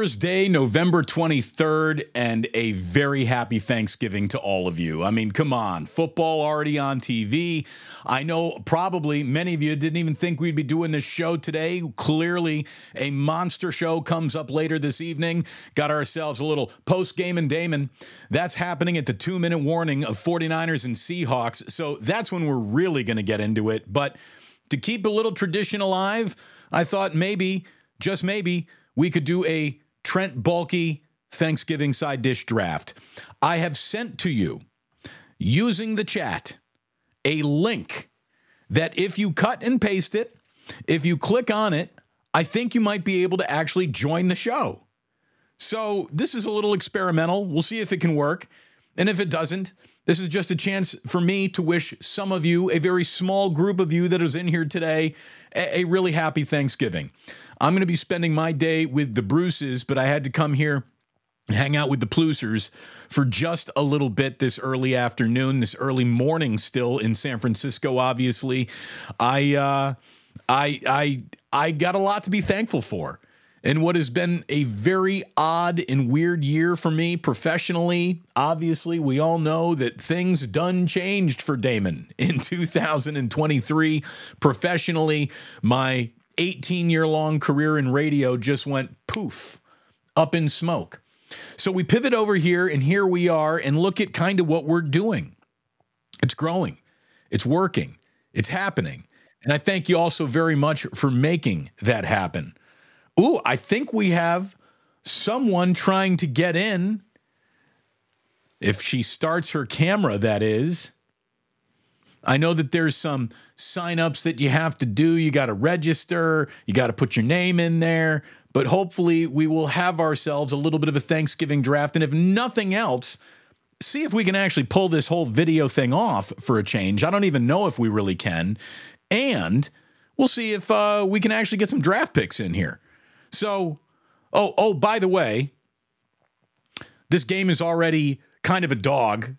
Thursday, November 23rd, and a very happy Thanksgiving to all of you. I mean, come on, football already on TV. I know probably many of you didn't even think we'd be doing this show today. Clearly, a monster show comes up later this evening. Got ourselves a little post game and Damon. That's happening at the two minute warning of 49ers and Seahawks. So that's when we're really going to get into it. But to keep a little tradition alive, I thought maybe, just maybe, we could do a Trent Baalke Thanksgiving side dish draft. I have sent to you using the chat a link that if you cut and paste it, if you click on it, I think you might be able to actually join the show. So, this is a little experimental. We'll see if it can work. And if it doesn't, this is just a chance for me to wish some of you, a very small group of you that is in here today, a, really happy Thanksgiving. I'm going to be spending my day with the Bruces, but I had to come here and hang out with the Plucers for just a little bit this early afternoon, this early morning still in San Francisco, obviously. I uh I I I got a lot to be thankful for. In what has been a very odd and weird year for me professionally, obviously, we all know that things done changed for Damon in 2023. Professionally, my 18 year long career in radio just went poof, up in smoke. So we pivot over here, and here we are, and look at kind of what we're doing. It's growing, it's working, it's happening. And I thank you also very much for making that happen. Ooh, I think we have someone trying to get in. If she starts her camera, that is. I know that there's some signups that you have to do. You got to register, you got to put your name in there. But hopefully, we will have ourselves a little bit of a Thanksgiving draft. And if nothing else, see if we can actually pull this whole video thing off for a change. I don't even know if we really can. And we'll see if uh, we can actually get some draft picks in here. So, oh, oh, by the way, this game is already kind of a dog.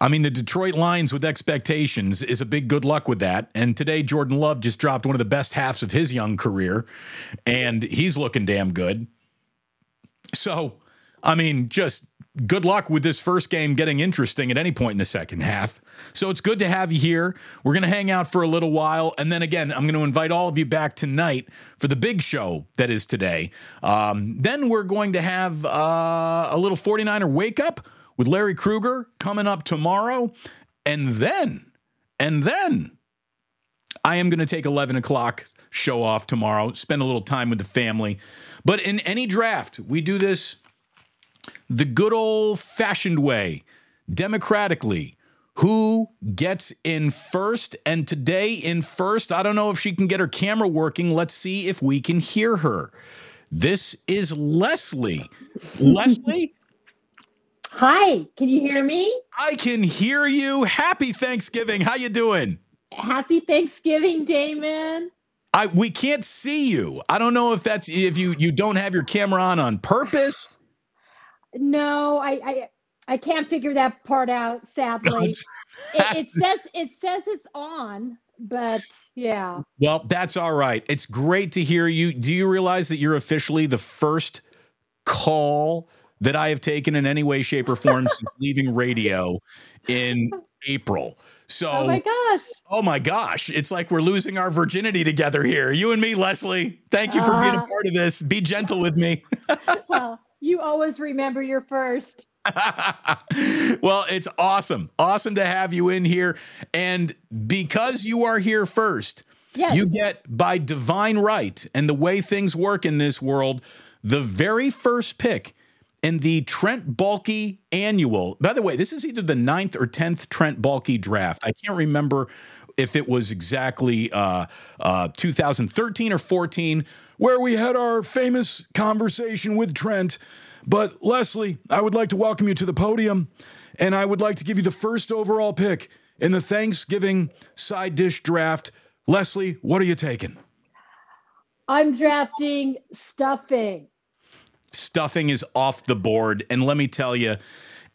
I mean, the Detroit Lions with expectations is a big good luck with that. And today, Jordan Love just dropped one of the best halves of his young career, and he's looking damn good. So, I mean, just good luck with this first game getting interesting at any point in the second half. So it's good to have you here. We're going to hang out for a little while. And then again, I'm going to invite all of you back tonight for the big show that is today. Um, then we're going to have uh, a little 49er wake up with Larry Krueger coming up tomorrow. And then, and then I am going to take 11 o'clock show off tomorrow, spend a little time with the family. But in any draft, we do this the good old fashioned way, democratically. Who gets in first? And today, in first, I don't know if she can get her camera working. Let's see if we can hear her. This is Leslie. Leslie? Hi, can you hear me? I can hear you. Happy Thanksgiving. How you doing? Happy Thanksgiving, Damon. I we can't see you. I don't know if that's if you you don't have your camera on on purpose. No, I I, I can't figure that part out. Sadly, it, it says it says it's on, but yeah. Well, that's all right. It's great to hear you. Do you realize that you're officially the first call that I have taken in any way, shape, or form since leaving radio in April? So, oh my gosh. Oh my gosh. It's like we're losing our virginity together here. You and me, Leslie. Thank you for uh, being a part of this. Be gentle with me. well, you always remember your first. well, it's awesome. Awesome to have you in here. And because you are here first, yes. you get by divine right and the way things work in this world, the very first pick in the Trent Baalke annual. By the way, this is either the ninth or 10th Trent Baalke draft. I can't remember if it was exactly uh, uh, 2013 or 14, where we had our famous conversation with Trent. But Leslie, I would like to welcome you to the podium, and I would like to give you the first overall pick in the Thanksgiving side dish draft. Leslie, what are you taking? I'm drafting stuffing stuffing is off the board. And let me tell you,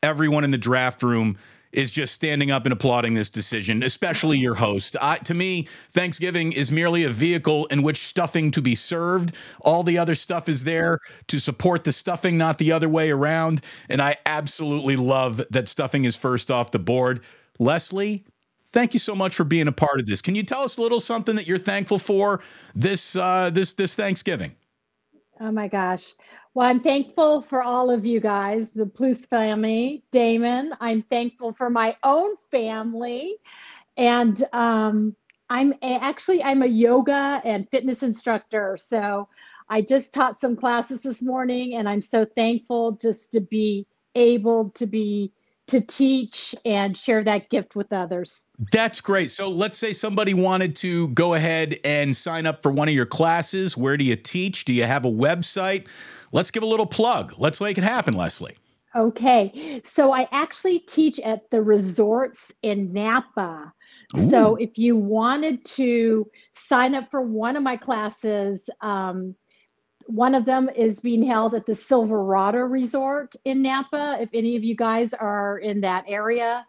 everyone in the draft room is just standing up and applauding this decision, especially your host. I, to me, Thanksgiving is merely a vehicle in which stuffing to be served. All the other stuff is there to support the stuffing, not the other way around. And I absolutely love that stuffing is first off the board. Leslie, thank you so much for being a part of this. Can you tell us a little something that you're thankful for this uh, this this Thanksgiving? Oh my gosh. Well, I'm thankful for all of you guys, the Plus family, Damon. I'm thankful for my own family. And um, I'm a, actually I'm a yoga and fitness instructor. So I just taught some classes this morning and I'm so thankful just to be able to be to teach and share that gift with others. That's great. So let's say somebody wanted to go ahead and sign up for one of your classes. Where do you teach? Do you have a website? Let's give a little plug. Let's make it happen, Leslie. Okay. So I actually teach at the resorts in Napa. Ooh. So if you wanted to sign up for one of my classes, um, one of them is being held at the Silverado Resort in Napa, if any of you guys are in that area.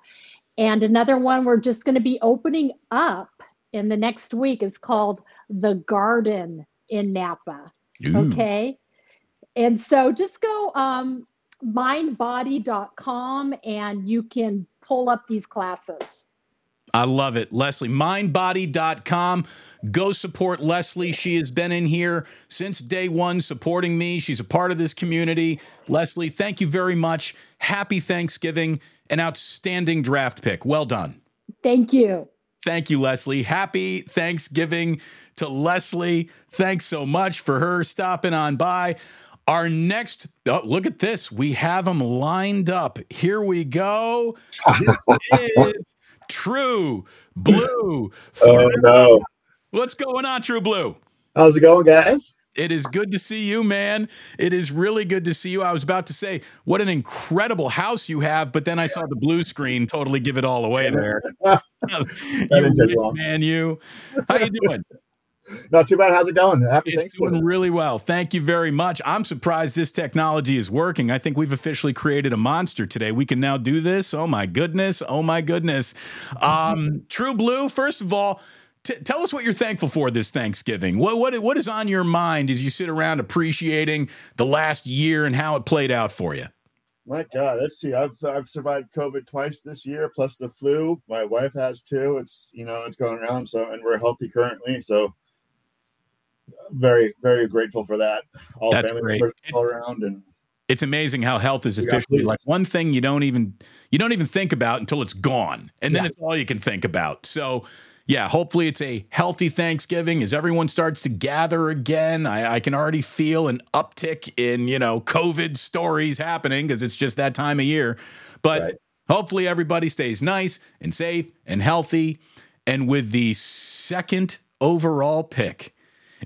And another one we're just going to be opening up in the next week is called The Garden in Napa. Ooh. Okay. And so just go um, mindbody.com and you can pull up these classes. I love it. Leslie, mindbody.com. Go support Leslie. She has been in here since day one supporting me. She's a part of this community. Leslie, thank you very much. Happy Thanksgiving. An outstanding draft pick. Well done. Thank you. Thank you, Leslie. Happy Thanksgiving to Leslie. Thanks so much for her stopping on by. Our next, oh, look at this. We have them lined up. Here we go. This is True Blue. Oh, no. What's going on, True Blue? How's it going, guys? It is good to see you, man. It is really good to see you. I was about to say, what an incredible house you have, but then I saw the blue screen totally give it all away there. you man, you. How you doing? Not too bad. How's it going? Happy it's Thanksgiving. doing really well. Thank you very much. I'm surprised this technology is working. I think we've officially created a monster today. We can now do this. Oh my goodness. Oh my goodness. Um, True Blue. First of all, t- tell us what you're thankful for this Thanksgiving. What what what is on your mind as you sit around appreciating the last year and how it played out for you? My God, let's see. I've I've survived COVID twice this year, plus the flu. My wife has too. It's you know it's going around. So and we're healthy currently. So very very grateful for that. All That's family great. all around and it's amazing how health is officially like one thing you don't even you don't even think about until it's gone and then yeah. it's all you can think about so yeah hopefully it's a healthy thanksgiving as everyone starts to gather again i, I can already feel an uptick in you know covid stories happening because it's just that time of year but right. hopefully everybody stays nice and safe and healthy and with the second overall pick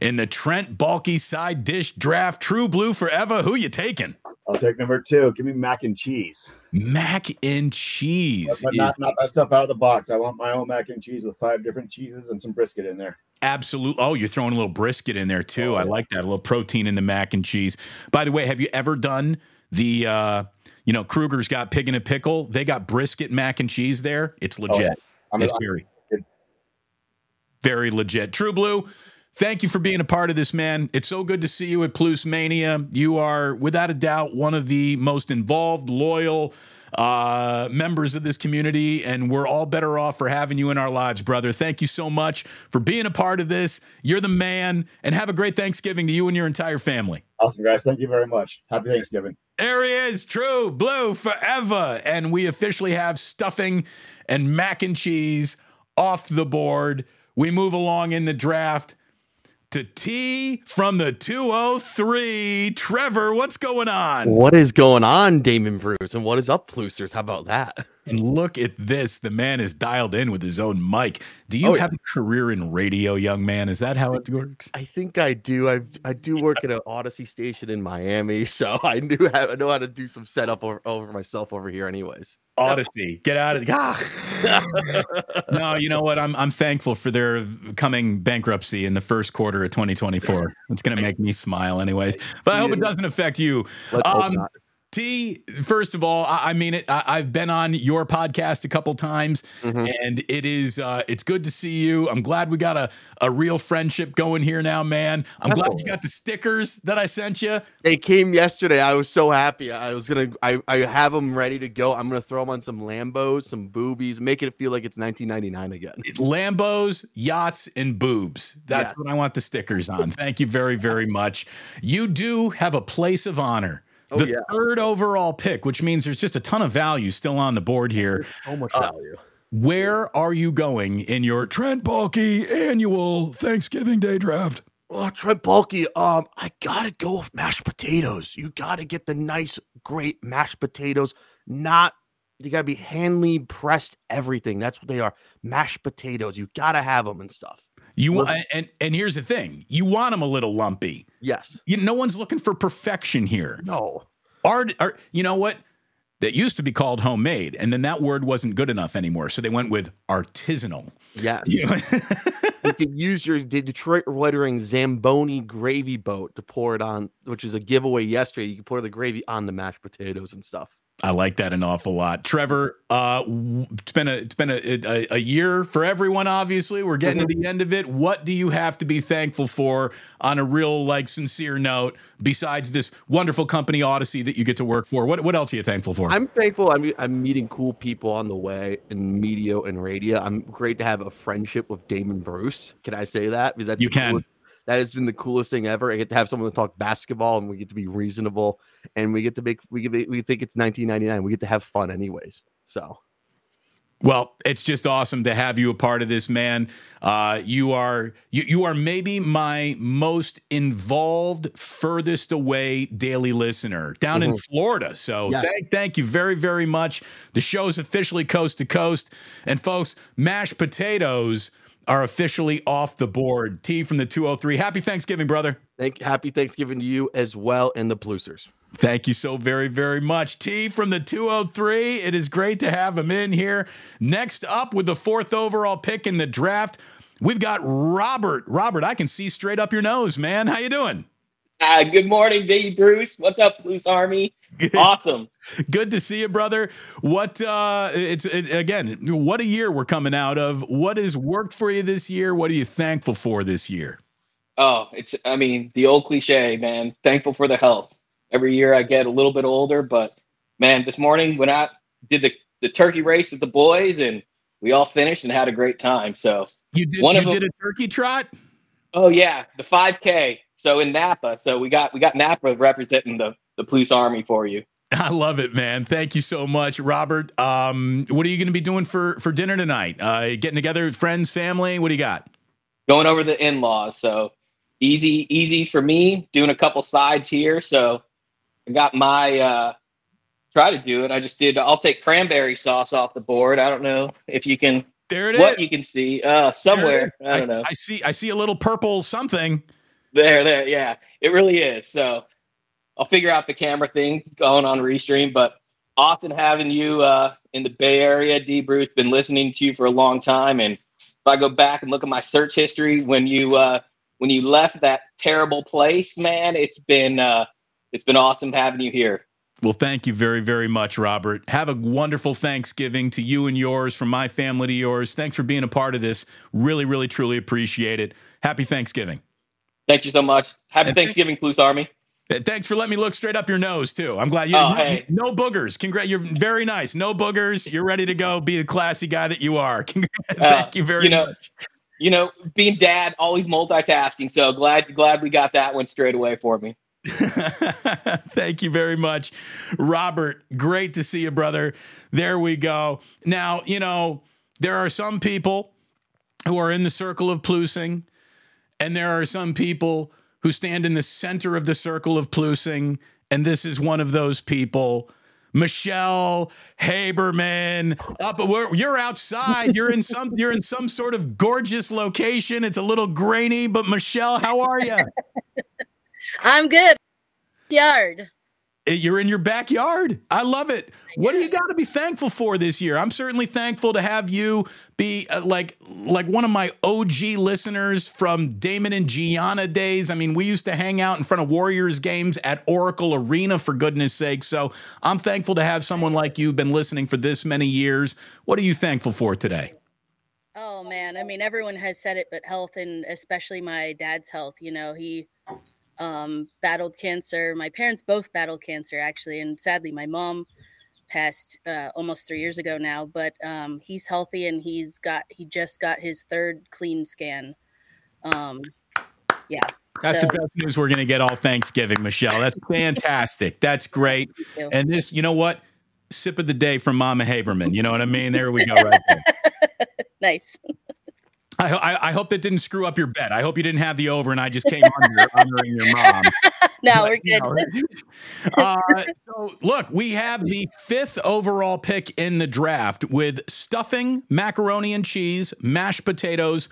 in the Trent Baalke side dish draft. True blue forever. Who you taking? I'll take number two. Give me mac and cheese. Mac and cheese. But not, not that stuff out of the box. I want my own mac and cheese with five different cheeses and some brisket in there. Absolutely. Oh, you're throwing a little brisket in there too. Oh, I like that. A little protein in the mac and cheese. By the way, have you ever done the uh, you know, Krueger's got pig in a pickle. They got brisket mac and cheese there. It's legit. Oh, yeah. I'm, it's I'm, very, very legit. True Blue, Thank you for being a part of this, man. It's so good to see you at Plus Mania. You are, without a doubt, one of the most involved, loyal uh, members of this community, and we're all better off for having you in our lives, brother. Thank you so much for being a part of this. You're the man, and have a great Thanksgiving to you and your entire family. Awesome, guys. Thank you very much. Happy Thanksgiving. There he is, true blue forever. And we officially have stuffing and mac and cheese off the board. We move along in the draft to T from the 203. Trevor, what's going on? What is going on, Damon Bruce? And what is up, Plucers? How about that? And look at this. The man is dialed in with his own mic. Do you oh, have yeah. a career in radio, young man? Is that how it works? I think I do. I I do work at an Audacy station in Miami, so I knew how, I know how to do some setup over, over myself over here, anyways. Audacy, get out of the. Ah. no, you know what? I'm I'm thankful for their coming bankruptcy in the first quarter of 2024. It's going to make me smile, anyways. But I hope it doesn't affect you. Um, T, first of all, I, mean it. I, have been on your podcast a couple times, mm-hmm. and it is uh, it's good to see you. I'm glad we got a, a real friendship going here now, man. I'm That's glad cool. you got the stickers that I sent you. They came yesterday. I was so happy. I was gonna I, I have them ready to go. I'm gonna throw them on some Lambos, some boobies, make it feel like it's 1999 again. Lambos, yachts, and boobs. That's yeah. what I want the stickers on. Thank you very very much. You do have a place of honor Oh, the yeah. third overall pick, which means there's just a ton of value still on the board here. so much uh, value. Where are you going in your Trent Baalke annual Thanksgiving Day draft? Oh, Trent Baalke, um, I gotta go with mashed potatoes. You gotta get the nice, great mashed potatoes. Not you gotta be handly pressed everything. That's what they are. Mashed potatoes. You gotta have them and stuff. You want and and here's the thing: you want them a little lumpy. Yes. You, no one's looking for perfection here. No. Art, art. You know what? That used to be called homemade, and then that word wasn't good enough anymore, so they went with artisanal. Yes. You, you could use your Detroit Wettering Zamboni gravy boat to pour it on, which is a giveaway yesterday. You can pour the gravy on the mashed potatoes and stuff. I like that an awful lot, Trevor. Uh, it's been a it's been a, a, a year for everyone. Obviously, we're getting mm-hmm. to the end of it. What do you have to be thankful for on a real like sincere note? Besides this wonderful company Audacy that you get to work for, what what else are you thankful for? I'm thankful. I'm I'm meeting cool people on the way in media and radio. I'm great to have a friendship with Damon Bruce. Can I say that? Because that's you can. Coolest, that has been the coolest thing ever. I get to have someone to talk basketball, and we get to be reasonable, and we get to make we get, we think it's 1999. We get to have fun, anyways. So. Well, it's just awesome to have you a part of this, man. Uh, you are you, you are maybe my most involved, furthest away daily listener down mm-hmm. in Florida. So yes. thank thank you very very much. The show is officially coast to coast, and folks, mashed potatoes are officially off the board. T from the 203. Happy Thanksgiving, brother. Thank happy Thanksgiving to you as well and the Plucers. Thank you so very, very much. T from the 203. It is great to have him in here. Next up with the fourth overall pick in the draft, we've got Robert. Robert, I can see straight up your nose, man. How you doing? Uh, good morning, Dave Bruce. What's up, Blues Army? Awesome. Good to see you, brother. What uh it's it, again, what a year we're coming out of. What has worked for you this year? What are you thankful for this year? Oh, it's I mean, the old cliche, man. Thankful for the health. Every year I get a little bit older, but man, this morning when I did the the turkey race with the boys and we all finished and had a great time. So you did one you did them, a turkey trot? Oh yeah, the 5K. So in Napa, so we got we got Napa representing the the police army for you. I love it, man. Thank you so much, Robert. Um, what are you going to be doing for for dinner tonight? Uh, getting together, friends, family. What do you got? Going over the in laws. So easy, easy for me. Doing a couple sides here. So I got my uh, try to do it. I just did. I'll take cranberry sauce off the board. I don't know if you can. There it what is. you can see uh, somewhere. I don't I, know. I see. I see a little purple something. There, there, yeah, it really is. So I'll figure out the camera thing going on Restream, but awesome having you uh, in the Bay Area. D. Bruce, been listening to you for a long time, and if I go back and look at my search history when you uh, when you left that terrible place, man, it's been uh, it's been awesome having you here. Well, thank you very, very much, Robert. Have a wonderful Thanksgiving to you and yours, from my family to yours. Thanks for being a part of this. Really, really, truly appreciate it. Happy Thanksgiving. Thank you so much. Happy and Thanksgiving, Plus Army. Thanks for letting me look straight up your nose too. I'm glad you. Oh, no, hey. no boogers. Congrats. You're very nice. No boogers. You're ready to go. Be the classy guy that you are. Thank uh, you very you know, much. You know, being dad, always multitasking. So glad, glad we got that one straight away for me. Thank you very much, Robert. Great to see you, brother. There we go. Now, you know, there are some people who are in the circle of plusing and there are some people who stand in the center of the circle of plusing, and this is one of those people. Michelle Haberman. Up, you're outside. You're in some. You're in some sort of gorgeous location. It's a little grainy, but Michelle, how are you? I'm good. Yard. You're in your backyard. I love it. What do you got to be thankful for this year? I'm certainly thankful to have you be uh, like like one of my OG listeners from Damon and Gianna days. I mean, we used to hang out in front of Warriors games at Oracle Arena for goodness sake. So, I'm thankful to have someone like you been listening for this many years. What are you thankful for today? Oh man, I mean everyone has said it but health and especially my dad's health, you know, he um, battled cancer. My parents both battled cancer, actually, and sadly, my mom passed uh, almost three years ago now. But um, he's healthy, and he's got he just got his third clean scan. Um, yeah. That's so. the best news we're going to get all Thanksgiving, Michelle. That's fantastic. That's great. And this, you know what? Sip of the day from Mama Haberman. You know what I mean? There we go, right there. nice. I, I, I, hope that didn't screw up your bet. I hope you didn't have the over and I just came under honoring your mom. no, but, we're good. You know, uh, so, look, we have the fifth overall pick in the draft with stuffing, macaroni and cheese, mashed potatoes,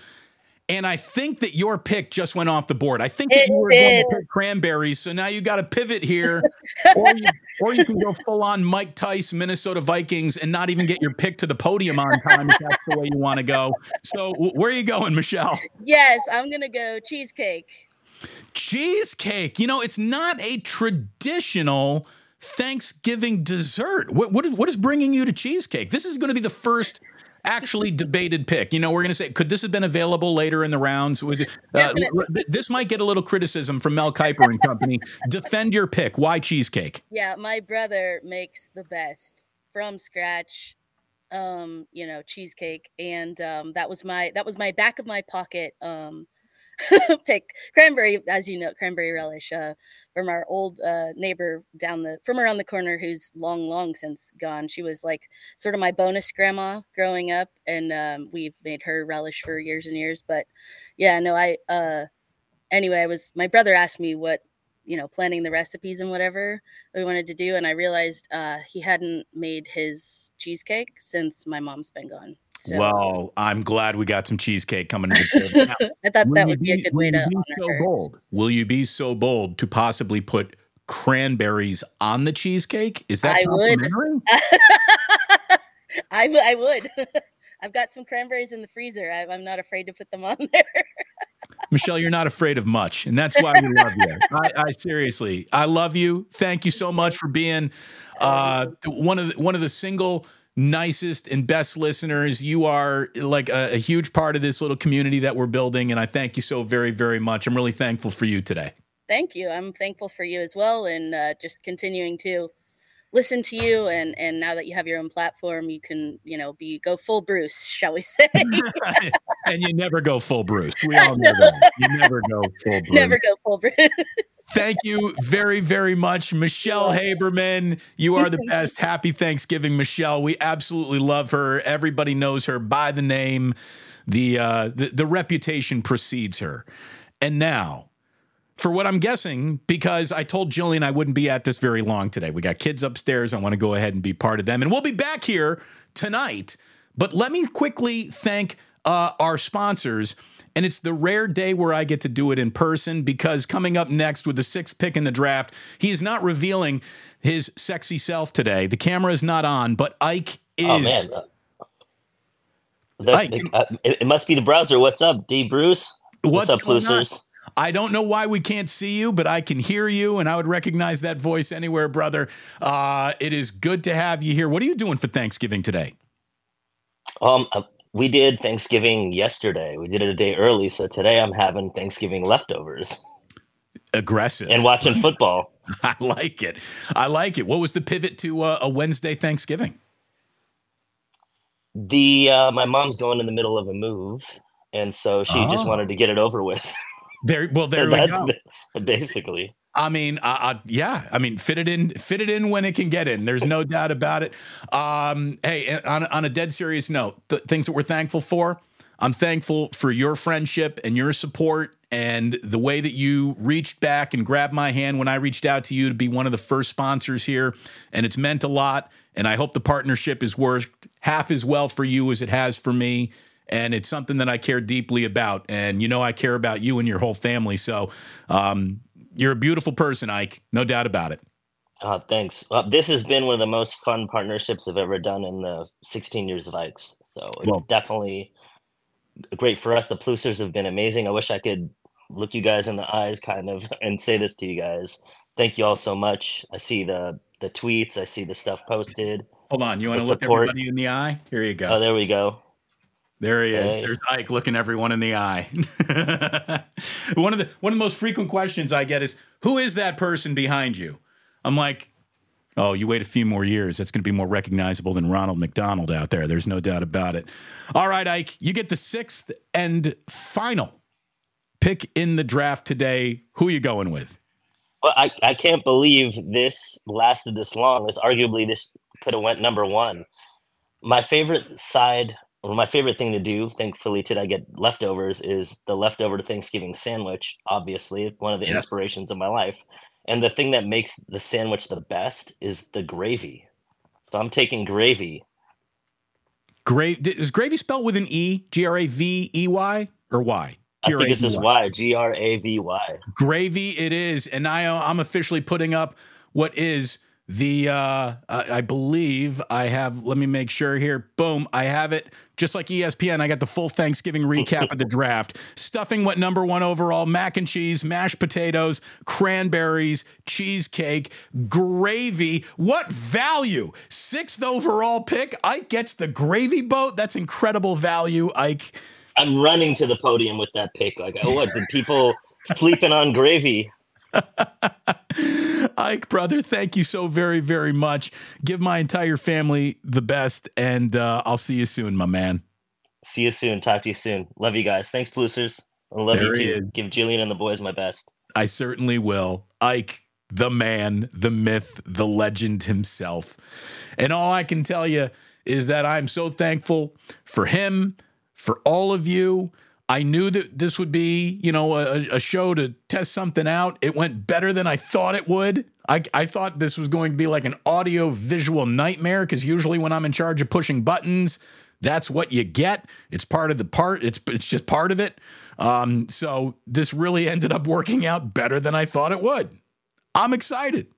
and I think that your pick just went off the board. I think that you were going to pick cranberries, so now you got to pivot here, or, you, or you can go full on Mike Tice, Minnesota Vikings, and not even get your pick to the podium on time if that's the way you want to go. So where are you going, Michelle? Yes, I'm going to go cheesecake. Cheesecake. You know, it's not a traditional Thanksgiving dessert. What what what is bringing you to cheesecake? This is going to be the first actually debated pick. You know, we're going to say, could this have been available later in the rounds? Uh, this might get a little criticism from Mel Kiper and company. Defend your pick. Why cheesecake? Yeah, my brother makes the best from scratch. Um, you know, cheesecake, and um, that was my that was my back of my pocket um pick cranberry, as you know, cranberry relish uh, from our old uh, neighbor down the from around the corner, who's long, long since gone. She was like sort of my bonus grandma growing up, and um, we've made her relish for years and years. But yeah, no, I uh, anyway, I was my brother asked me what you know planning the recipes and whatever we wanted to do and i realized uh, he hadn't made his cheesecake since my mom's been gone so. Well, I'm glad we got some cheesecake coming. Now, I thought that would be, be, a good way to be so her. bold. Will you be so bold to possibly put cranberries on the cheesecake? Is that I complimentary? Would. I, w- I would. I've got some cranberries in the freezer. I, am not afraid to put them on there. Michelle, you're not afraid of much, and that's why we love you. I, I, seriously, I love you. Thank you so much for being uh, one of the, one of the single nicest and best listeners. You are like a, a, huge part of this little community that we're building. And I thank you so very, very much. I'm really thankful for you today. Thank you. I'm thankful for you as well. And uh, just continuing to listen to you and and now that you have your own platform you can you know be go full bruce shall we say. And you never go full bruce. We all know that. you never go full bruce. never go full bruce. Thank you very very much michelle haberman. You are the best. Happy thanksgiving michelle. We absolutely love her. Everybody knows her by the name. The uh the, the reputation precedes her. And now for what I'm guessing, because I told Jillian I wouldn't be at this very long today. We got kids upstairs. I want to go ahead and be part of them. And we'll be back here tonight. But let me quickly thank uh, our sponsors. And it's the rare day where I get to do it in person because coming up next with the sixth pick in the draft, he is not revealing his sexy self today. The camera is not on, but Ike is. Oh, man. The, Ike. The, uh, it, must be the browser. What's up, D. Bruce? What's, What's up, Lucers? I don't know why we can't see you, but I can hear you, and I would recognize that voice anywhere, brother. Uh, it is good to have you here. What are you doing for Thanksgiving today? Um, uh, we did Thanksgiving yesterday. We did it a day early, so today I'm having Thanksgiving leftovers. Aggressive and watching football. I like it. I like it. What was the pivot to uh, a Wednesday Thanksgiving? The uh, my mom's going in the middle of a move, and so she oh. just wanted to get it over with. There, well, there we go. Basically, I mean, uh, uh, yeah. I mean, fit it in, fit it in when it can get in. There's no doubt about it. Um, hey, on on a dead serious note, the things that we're thankful for. I'm thankful for your friendship and your support and the way that you reached back and grabbed my hand when I reached out to you to be one of the first sponsors here. And it's meant a lot. And I hope the partnership has worked half as well for you as it has for me and it's something that I care deeply about. And you know, I care about you and your whole family. So um, you're a beautiful person, Ike, no doubt about it. Uh, thanks. Well, this has been one of the most fun partnerships I've ever done in the 16 years of Ike's. So Well- definitely great for us. The Plucers have been amazing. I wish I could look you guys in the eyes, kind of, and say this to you guys. Thank you all so much. I see the the tweets. I see the stuff posted. Hold on. You want to look support. everybody in the eye? Here you go. Oh, there we go. There he is. Hey. There's Ike looking everyone in the eye. one of the one of the most frequent questions I get is, "Who is that person behind you?" I'm like, "Oh, you wait a few more years. That's going to be more recognizable than Ronald McDonald out there. There's no doubt about it." All right, Ike, you get the sixth and final pick in the draft today. Who are you going with? Well, I, I can't believe this lasted this long. This arguably this could have went number one. My favorite side, or my favorite thing to do, thankfully today I get leftovers, is the leftover Thanksgiving sandwich. Obviously, one of the Yeah. inspirations of my life. And the thing that makes the sandwich the best is the gravy. So I'm taking gravy. Grave is gravy spelled with an E? G R A V E Y or Y? I think it's just G-R-A-V-Y. Y, G R A V Y. gravy it is and I, i'm officially putting up what is the uh I believe i have let me make sure here boom i have it just like espn i got the full thanksgiving recap of the draft stuffing went number one overall mac and cheese mashed potatoes cranberries cheesecake gravy what value sixth overall pick ike gets the gravy boat that's incredible value ike I'm running to the podium with that pick. Like, oh, what? Did people sleeping on gravy? Ike, brother, thank you so very, very much. Give my entire family the best, and uh, I'll see you soon, my man. See you soon. Talk to you soon. Love you guys. Thanks, Plucers. I love There you too. is. Give Jillian and the boys my best. I certainly will. Ike, the man, the myth, the legend himself. And all I can tell you is that I'm so thankful for him, for all of you. I knew that this would be, you know, a, a show to test something out. It went better than I thought it would. I, I thought this was going to be like an audio visual nightmare because usually when I'm in charge of pushing buttons, that's what you get. It's part of the part. It's it's just part of it. Um, so this really ended up working out better than I thought it would. I'm excited.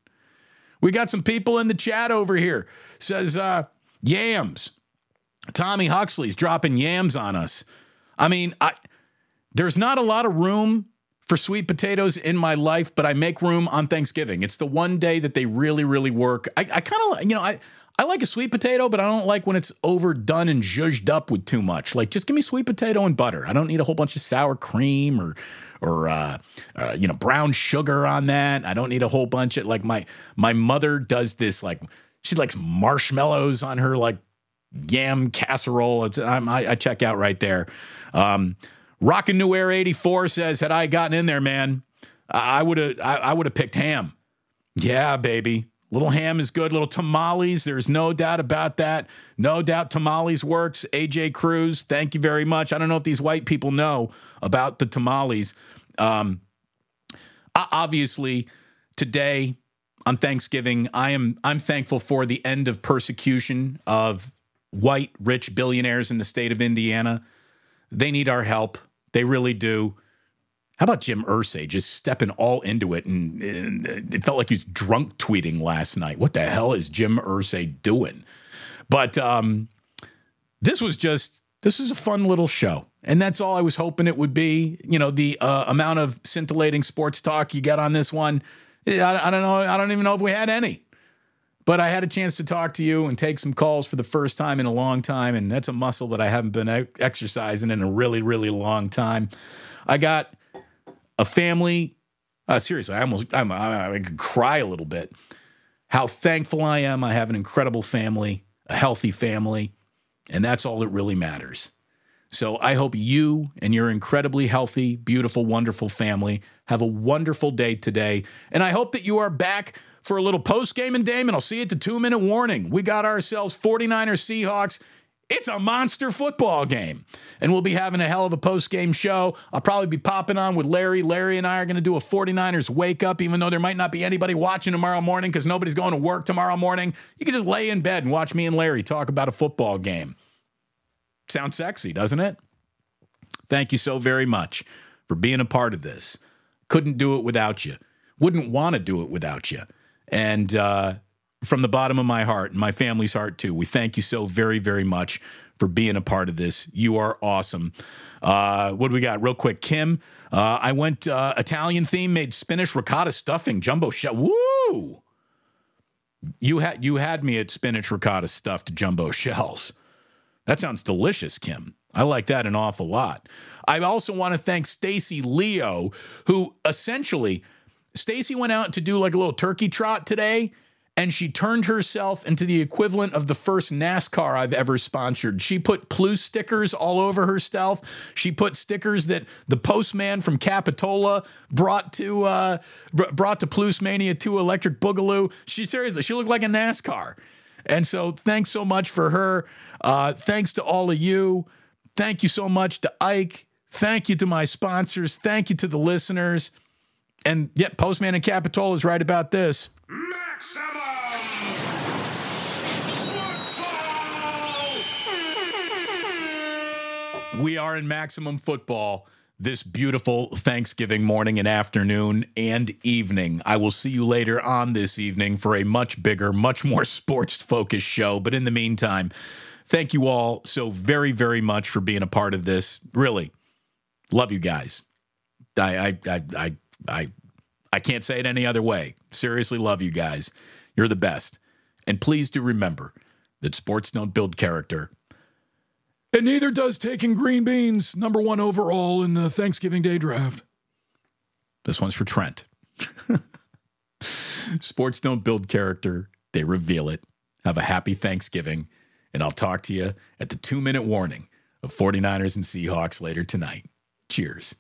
We got some people in the chat over here. Says uh, yams. Tommy Huxley's dropping yams on us. I mean, I there's not a lot of room for sweet potatoes in my life, but I make room on Thanksgiving. It's the one day that they really, really work. I, I kind of, you know, I I like a sweet potato, but I don't like when it's overdone and zhuzhed up with too much. Like, just give me sweet potato and butter. I don't need a whole bunch of sour cream or or uh, uh, you know brown sugar on that. I don't need a whole bunch of like my my mother does this like she likes marshmallows on her like yam casserole. I'm, I, I check out right there. Um, Rockin' New Air 84 says, had I gotten in there, man, I would have I, I would have picked ham. Yeah, baby. Little ham is good. Little tamales. There's no doubt about that. No doubt tamales works. AJ Cruz, thank you very much. I don't know if these white people know about the tamales. Um, obviously, today on Thanksgiving, I am I'm thankful for the end of persecution of white rich billionaires in the state of Indiana. They need our help. They really do. How about Jim Irsay just stepping all into it? And, and it felt like he was drunk tweeting last night. What the hell is Jim Irsay doing? But um, this was just, this is a fun little show. And that's all I was hoping it would be. You know, the uh, amount of scintillating sports talk you get on this one, I, I don't know. I don't even know if we had any. But I had a chance to talk to you and take some calls for the first time in a long time. And that's a muscle that I haven't been exercising in a really, really long time. I got a family. Uh, seriously, I almost I'm, I, I could cry a little bit. How thankful I am. I have an incredible family, a healthy family, and that's all that really matters. So I hope you and your incredibly healthy, beautiful, wonderful family have a wonderful day today. And I hope that you are back for a little post game and Damon. I'll see you at the two minute warning. We got ourselves 49ers Seahawks. It's a monster football game. And we'll be having a hell of a post game show. I'll probably be popping on with Larry. Larry and I are going to do a 49ers wake up, even though there might not be anybody watching tomorrow morning because nobody's going to work tomorrow morning. You can just lay in bed and watch me and Larry talk about a football game. Sounds sexy, doesn't it? Thank you so very much for being a part of this. Couldn't do it without you. Wouldn't want to do it without you. And uh, from the bottom of my heart and my family's heart too, we thank you so very, very much for being a part of this. You are awesome. Uh, what do we got? Real quick, Kim. Uh, I went uh, Italian theme, made spinach ricotta stuffing, jumbo shell. Woo! You had you had me at spinach ricotta stuffed jumbo shells. That sounds delicious, Kim. I like that an awful lot. I also want to thank Stacy Leo, who essentially Stacy went out to do like a little turkey trot today and she turned herself into the equivalent of the first NASCAR I've ever sponsored. She put Plus stickers all over herself. She put stickers that the postman from Capitola brought to uh, brought to Plus Mania 2 Electric Boogaloo. She seriously, she looked like a NASCAR. And so, thanks so much for her. Uh, thanks to all of you. Thank you so much to Ike. Thank you to my sponsors. Thank you to the listeners. And yet, Postman and Capitola is right about this. We are in maximum football this beautiful Thanksgiving morning and afternoon and evening. I will see you later on this evening for a much bigger, much more sports focused show. But in the meantime, thank you all so very, very much for being a part of this. Really, love you guys. I, I, I, I, I, I can't say it any other way. Seriously, love you guys. You're the best. And please do remember that sports don't build character, and neither does taking green beans, number one overall in the Thanksgiving Day draft. This one's for Trent. Sports don't build character, they reveal it. Have a happy Thanksgiving, and I'll talk to you at the two minute warning of 49ers and Seahawks later tonight. Cheers.